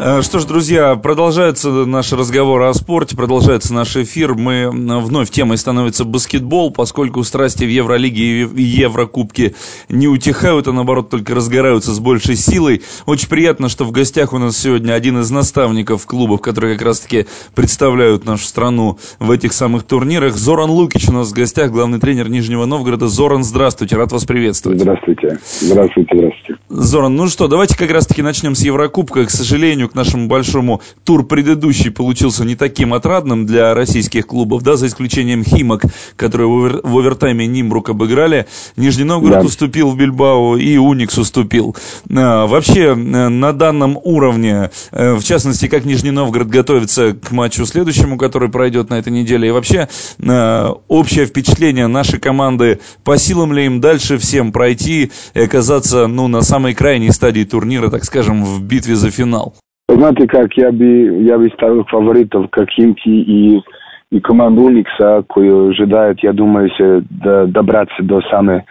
что ж, друзья, продолжается наш разговор о спорте, продолжается наш эфир. Мы вновь темой становится баскетбол, поскольку страсти в Евролиге и Еврокубке не утихают, а наоборот только разгораются с большей силой. Очень приятно, что в гостях у нас сегодня один из наставников клубов, которые как раз-таки представляют нашу страну в этих самых турнирах. Зоран Лукич у нас в гостях, главный тренер Нижнего Новгорода. Зоран, здравствуйте, рад вас приветствовать. Здравствуйте, здравствуйте, здравствуйте. Зоран, ну что, давайте как раз-таки начнем с Еврокубка. К сожалению, к нашему большому тур предыдущий получился не таким отрадным для российских клубов, да, за исключением Химок, которые в, овер, в овертайме Нимбрук обыграли. Нижний Новгород да. уступил в Бильбао и Уникс уступил. А, вообще, э, на данном уровне, э, в частности, как Нижний Новгород готовится к матчу следующему, который пройдет на этой неделе, и вообще э, общее впечатление нашей команды, по силам ли им дальше всем пройти и оказаться, ну, на самой крайней стадии турнира, так скажем, в битве за финал? Знаете как, я бы, я бы ставил фаворитов, как Химки и, и команду Уникса, которая ожидает, я думаю, до, добраться до самой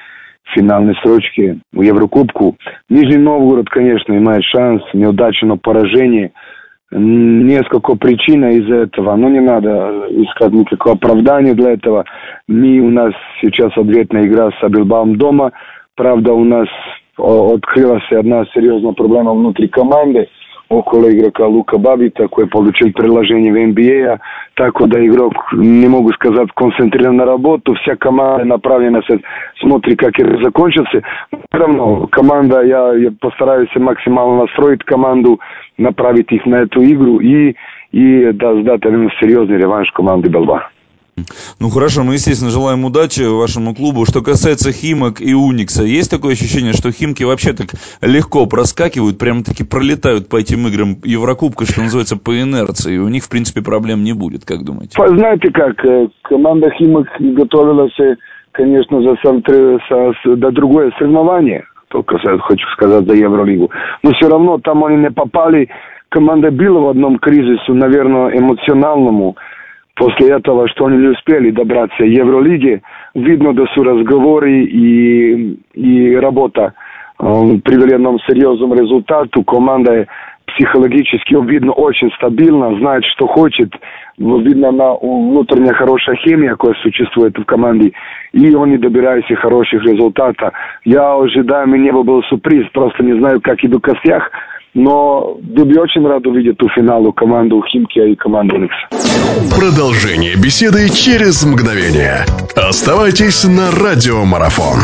финальной строчки в Еврокубку. Нижний Новгород, конечно, имеет шанс, неудачное поражение. Несколько причин из-за этого, но не надо искать никакого оправдания для этого. Мы, у нас сейчас ответная игра с Абилбаум дома. Правда, у нас открылась одна серьезная проблема внутри команды – около игрока Лука Бабита, koji получил предложение в NBA, tako da игрок, не могу сказать, концентрирован на работу, вся команда направлена, смотри, как это закончится. Все равно, команда, я, я постараюсь максимально настроить команду, направить их на эту игру и, и да, сдать один серьезный реванш команды Белба. Ну хорошо, мы, естественно, желаем удачи вашему клубу. Что касается Химок и Уникса, есть такое ощущение, что Химки вообще так легко проскакивают, прямо-таки пролетают по этим играм Еврокубка, что называется, по инерции, и у них, в принципе, проблем не будет, как думаете? Знаете как, э, команда Химок готовилась, э, конечно, за, за, до другое соревнование, только хочу сказать, за Евролигу. Но все равно там они не попали, команда была в одном кризису, наверное, эмоциональному, после этого, что они не успели добраться Евролиги, видно, да что разговоры и, и работа э, привели нам серьезным результату. Команда психологически, видно, очень стабильно, знает, что хочет. Видно, на внутренняя хорошая химия, которая существует в команде. И они добираются хороших результатов. Я ожидаю, мне был сюрприз, просто не знаю, как иду в костях но бы очень рад увидеть ту финалу команду Химки и команду Уникс. Продолжение беседы через мгновение. Оставайтесь на радиомарафон.